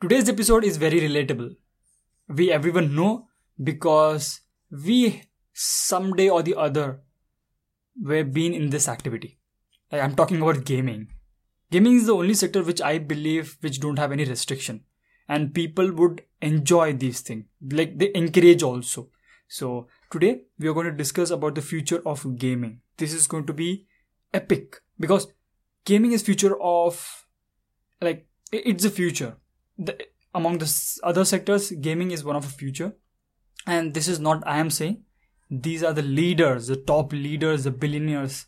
Today's episode is very relatable. We everyone know because we someday or the other were been in this activity. Like I'm talking about gaming. Gaming is the only sector which I believe which don't have any restriction and people would enjoy these things. Like they encourage also. So today we are going to discuss about the future of gaming. This is going to be epic because gaming is future of like it's the future the, among the other sectors gaming is one of the future. And this is not i am saying these are the leaders the top leaders the billionaires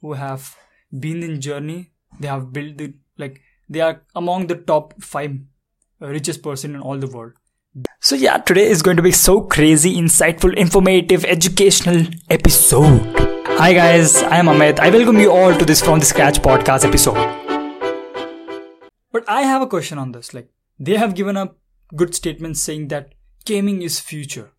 who have been in journey. They have built the like they are among the top 5 uh, richest person in all the world. So yeah today is going to be so crazy insightful informative educational episode. Hi guys i am amit i welcome you all to this from the scratch podcast episode. But i have a question on this like they have given a good statement saying that gaming is future.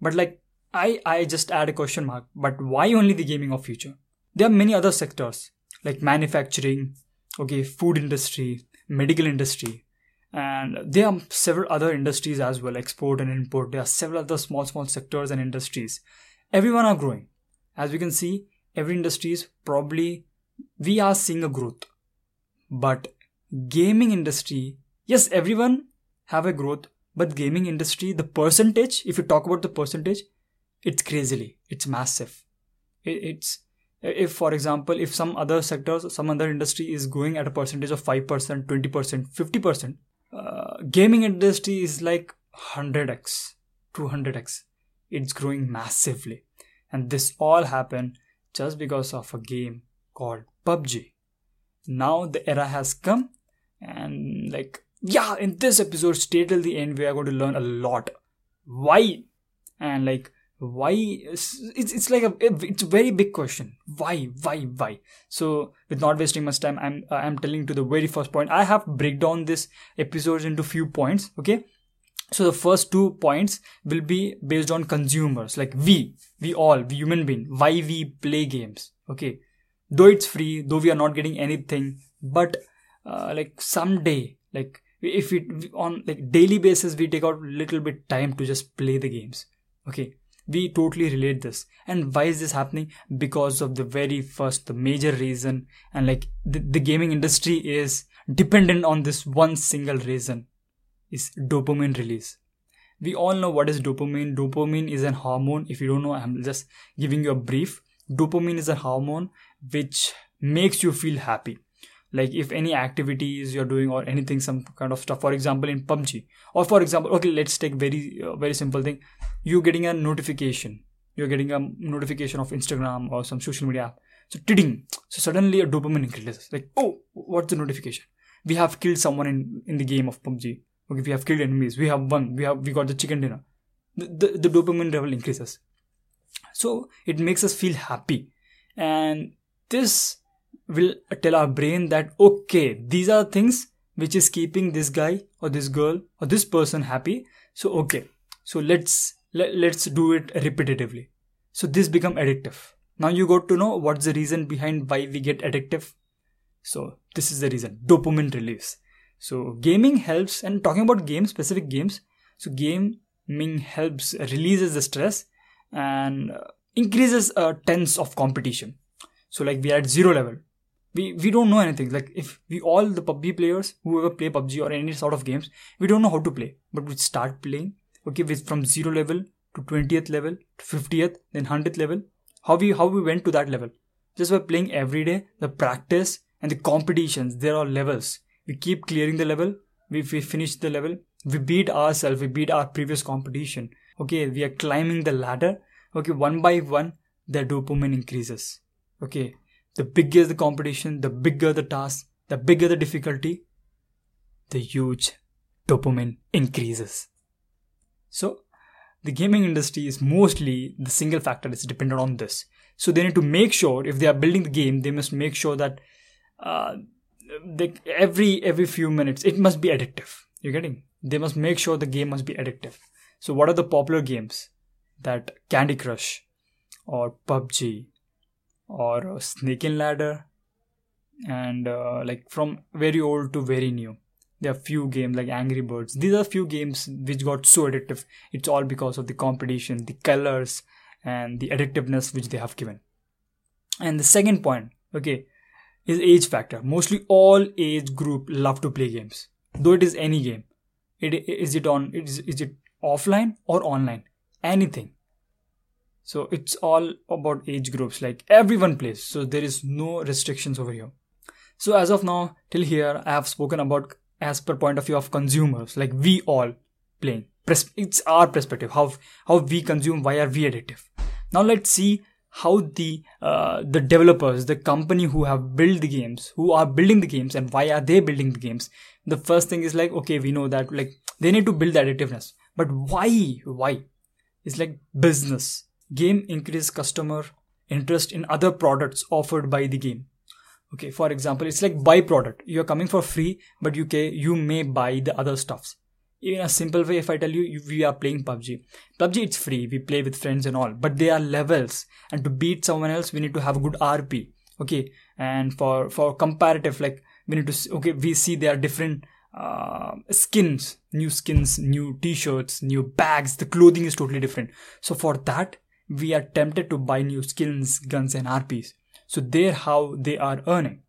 But like i i just add a question mark but why only the gaming of future? There are many other sectors like manufacturing okay food industry medical industry and there are several other industries as well export and import. There are several other small small sectors and industries. Everyone are growing. As we can see every industry is probably we are seeing a growth. But gaming industry yes everyone have a growth but gaming industry the percentage if you talk about the percentage it's crazily it's massive. It's if for example if some other sectors some other industry is going at a percentage of 5% 20% 50% uh, gaming industry is like 100x 200x it's growing massively. And this all happened just because of a game called pubg now the era has come and like yeah in this episode stay till the end we are going to learn a lot. Why? And like why it's it's like a it's a very big question. Why why why? So with not wasting much time i'm i'm telling to the very first point. I have break down this episodes into few points okay? So the first two points will be based on consumers. Like we we all we human being why we play games okay? Though it's free though we are not getting anything but uh, like someday like if we on like daily basis we take out little bit time to just play the games okay? We totally relate this. And why is this happening? Because of the very first the major reason. And like the, the gaming industry is dependent on this one single reason is dopamine release. We all know what is dopamine. Dopamine is an hormone. If you don't know i'm just giving you a brief. Dopamine is a hormone which makes you feel happy like if any activities you're doing or anything some kind of stuff for example in pubg or for example okay let's take very uh, very simple thing. You getting a notification. You're getting a notification of instagram or some social media app. So tidding so suddenly a dopamine increases. Like oh what's the notification? We have killed someone in in the game of pubg okay we have killed enemies. We have won. We have we got the chicken dinner. The, the, the dopamine level increases. So it makes us feel happy. And this will tell our brain that okay these are things which is keeping this guy or this girl or this person happy. So okay. So let's let, let's do it repetitively. So this become addictive. Now you got to know what's the reason behind why we get addictive. So this is the reason. Dopamine release. So gaming helps and talking about games specific games. So gaming helps releases the stress and uh, increases a tense of competition. So like we are at zero level we we don't know anything. Like if we all the pubg players whoever play pubg or any sort of games we don't know how to play. But we start playing okay with from zero level to 20th level to 50th then 100th level. How we how we went to that level. Just by playing every day the practice and the competitions there are levels. We keep clearing the level. We, we finish the level. We beat ourselves. We beat our previous competition. Okay we are climbing the ladder. Okay one by one the dopamine increases. Okay the bigger the competition, the bigger the task, the bigger the difficulty, the huge dopamine increases. So, the gaming industry is mostly the single factor that's dependent on this. So, they need to make sure if they are building the game, they must make sure that uh, they, every every few minutes it must be addictive. You're getting? They must make sure the game must be addictive. So, what are the popular games? That Candy Crush or PUBG or snake and ladder. And uh, like from very old to very new. There are few games like angry birds. These are few games which got so addictive. It's all because of the competition the colors and the addictiveness which they have given. And the second point okay is age factor. Mostly all age group love to play games. Though it is any game. It is it on is, is it offline or online? Anything so it's all about age groups like everyone plays. So there is no restrictions over here. So as of now till here i have spoken about as per point of view of consumers like we all playing. It's our perspective how how we consume why are we addictive? Now let's see how the uh, the developers the company who have built the games who are building the games and why are they building the games? The first thing is like okay we know that like they need to build the additiveness but why? Why? It's like business game increase customer interest in other products offered by the game. Okay for example it's like buy product you're coming for free but you can you may buy the other stuffs. In a simple way if i tell you we are playing pubg pubg it's free. We play with friends and all but there are levels. And to beat someone else we need to have a good rp okay and for for comparative like we need to okay we see there are different uh, skins. New skins new t-shirts new bags. The clothing is totally different. So for that we are tempted to buy new skins guns and rps so there how they are earning.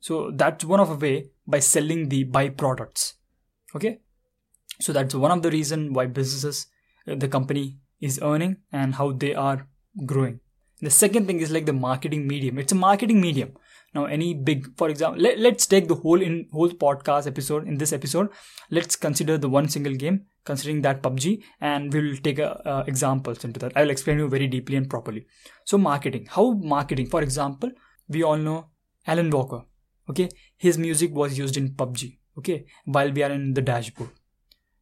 So that's one of a way by selling the byproducts. Okay? So that's one of the reason why businesses uh, the company is earning and how they are growing the second thing is like the marketing medium. It's a marketing medium. Now any big for example let, let's take the whole in whole podcast episode in this episode let's consider the one single game considering that pubg and we'll take a, uh, examples into that. I'll explain you very deeply and properly. So marketing. How marketing? For example we all know alan walker okay? His music was used in pubg okay? While we are in the dashboard.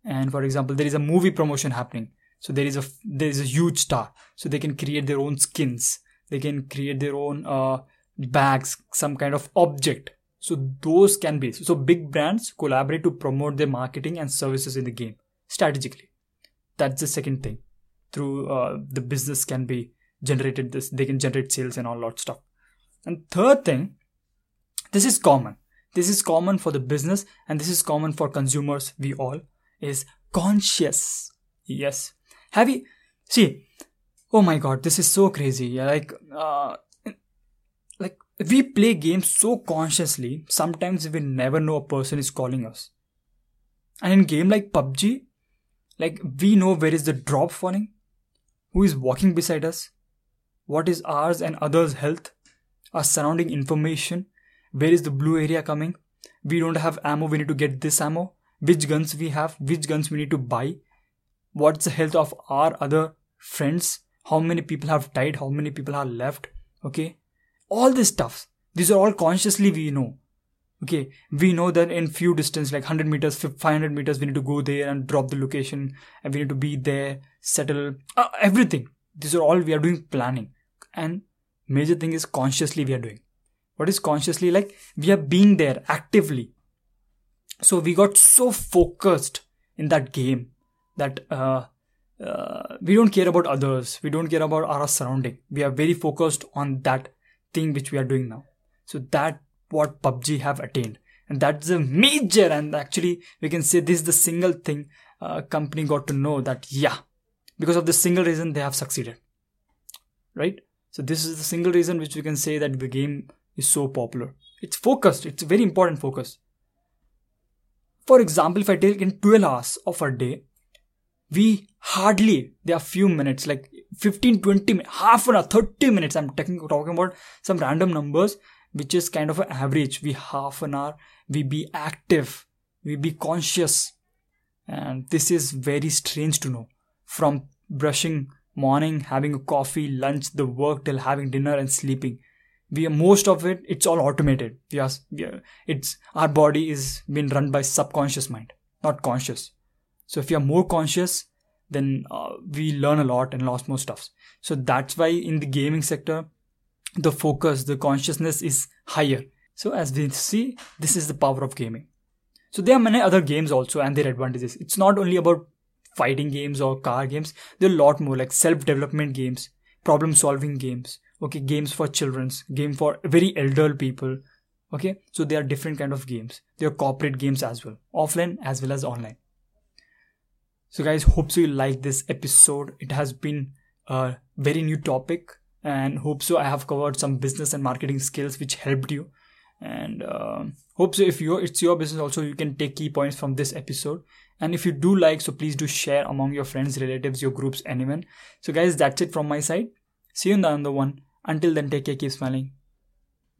And for example there is a movie promotion happening so there is a there is a huge star. So they can create their own skins. They can create their own uh, bags some kind of object. So those can be so big brands collaborate to promote their marketing and services in the game strategically. That's the second thing. Through uh, the business can be generated this they can generate sales and all that stuff. And third thing this is common. This is common for the business and this is common for consumers we all is conscious. Yes. Have you see? Oh my god, this is so crazy. Like, uh, like we play games so consciously. Sometimes we never know a person is calling us. And in game like PUBG, like we know where is the drop falling, who is walking beside us, what is ours and others' health, our surrounding information, where is the blue area coming. We don't have ammo. We need to get this ammo which guns we have, which guns we need to buy, what's the health of our other friends, how many people have died, how many people are left, okay? All this stuff. These are all consciously we know. Okay, we know that in few distance, like 100 meters, 500 meters, we need to go there and drop the location and we need to be there, settle, uh, everything. These are all we are doing planning. And major thing is consciously we are doing. What is consciously like? We are being there actively so we got so focused in that game that uh, uh, we don't care about others. We don't care about our surrounding. We are very focused on that thing which we are doing now. So that what pubg have attained. And that's a major and actually we can say this is the single thing uh, company got to know that yeah because of this single reason they have succeeded. Right? So this is the single reason which we can say that the game is so popular. It's focused. It's very important focus. For example, if I take in 12 hours of a day, we hardly, there are few minutes, like 15, 20 minutes, half an hour, 30 minutes. I'm talking, talking about some random numbers, which is kind of an average. We half an hour, we be active, we be conscious. And this is very strange to know. From brushing morning, having a coffee, lunch, the work till having dinner and sleeping we are most of it it's all automated yes it's our body is being run by subconscious mind not conscious so if you are more conscious then uh, we learn a lot and lost more stuffs. So that's why in the gaming sector the focus the consciousness is higher. So as we see this is the power of gaming. So there are many other games also and their advantages. It's not only about fighting games or car games. There are a lot more like self development games problem solving games okay games for children's game for very elder people okay. So there are different kind of games. There are corporate games as well offline as well as online so guys hope so you like this episode. It has been a very new topic and hope so i have covered some business and marketing skills which helped you. And uh, hope so if you it's your business also you can take key points from this episode. And if you do like so please do share among your friends relatives your groups anyone. So guys that's it from my side. See you in the other one. Until then take care keep smiling.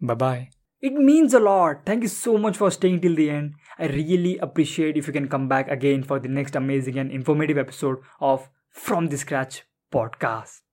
Bye bye it means a lot. Thank you so much for staying till the end. I really appreciate if you can come back again for the next amazing and informative episode of From the Scratch podcast.